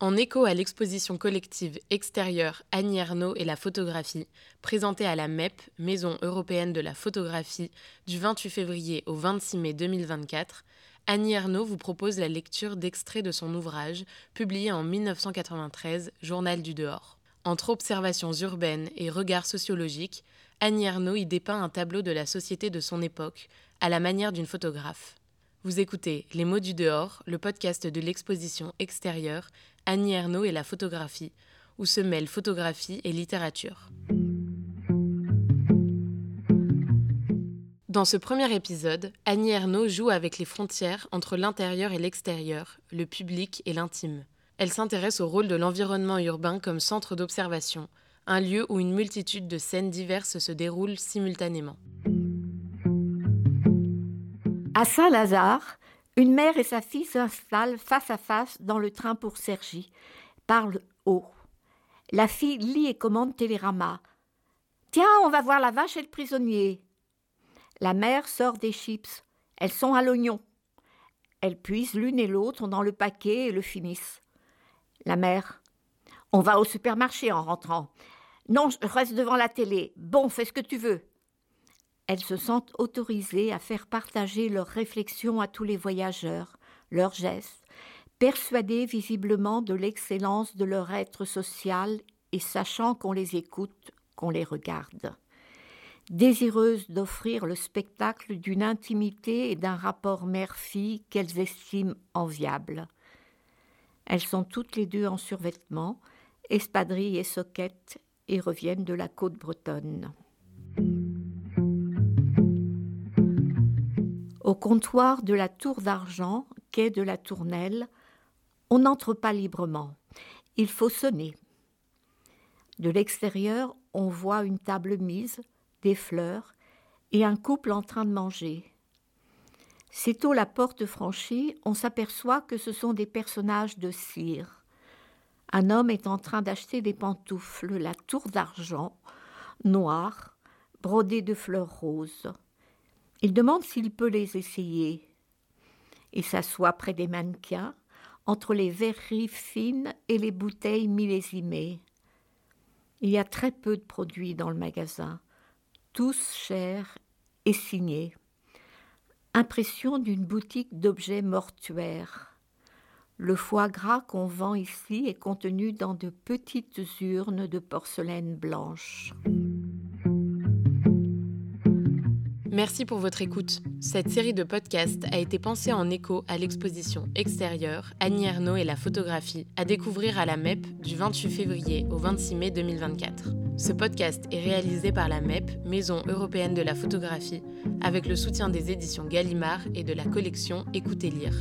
En écho à l'exposition collective extérieure Annie Ernaux et la photographie, présentée à la MEP, Maison européenne de la photographie, du 28 février au 26 mai 2024, Annie Ernaux vous propose la lecture d'extraits de son ouvrage, publié en 1993, Journal du dehors. Entre observations urbaines et regards sociologiques, Annie Ernaux y dépeint un tableau de la société de son époque, à la manière d'une photographe. Vous écoutez Les mots du dehors, le podcast de l'exposition extérieure Annie Ernaux et la photographie, où se mêlent photographie et littérature. Dans ce premier épisode, Annie Ernaux joue avec les frontières entre l'intérieur et l'extérieur, le public et l'intime. Elle s'intéresse au rôle de l'environnement urbain comme centre d'observation, un lieu où une multitude de scènes diverses se déroulent simultanément. À Saint-Lazare, une mère et sa fille s'installent face à face dans le train pour Sergi, parlent haut. La fille lit et commande Télérama. Tiens, on va voir la vache et le prisonnier. La mère sort des chips. Elles sont à l'oignon. Elles puisent l'une et l'autre dans le paquet et le finissent. La mère. On va au supermarché en rentrant. Non, je reste devant la télé. Bon, fais ce que tu veux. Elles se sentent autorisées à faire partager leurs réflexions à tous les voyageurs, leurs gestes, persuadées visiblement de l'excellence de leur être social et sachant qu'on les écoute, qu'on les regarde. Désireuses d'offrir le spectacle d'une intimité et d'un rapport mère-fille qu'elles estiment enviable. Elles sont toutes les deux en survêtement, espadrilles et soquettes, et reviennent de la côte bretonne. Au comptoir de la Tour d'Argent, quai de la Tournelle, on n'entre pas librement. Il faut sonner. De l'extérieur, on voit une table mise, des fleurs et un couple en train de manger. Sitôt la porte franchie, on s'aperçoit que ce sont des personnages de cire. Un homme est en train d'acheter des pantoufles, la tour d'argent, noires, brodées de fleurs roses. Il demande s'il peut les essayer. Il s'assoit près des mannequins, entre les verreries fines et les bouteilles millésimées. Il y a très peu de produits dans le magasin, tous chers et signés. Impression d'une boutique d'objets mortuaires. Le foie gras qu'on vend ici est contenu dans de petites urnes de porcelaine blanche. Merci pour votre écoute. Cette série de podcasts a été pensée en écho à l'exposition extérieure Annie Ernaux et la photographie à découvrir à la MEP du 28 février au 26 mai 2024. Ce podcast est réalisé par la MEP, Maison européenne de la photographie, avec le soutien des éditions Gallimard et de la collection Écoutez lire.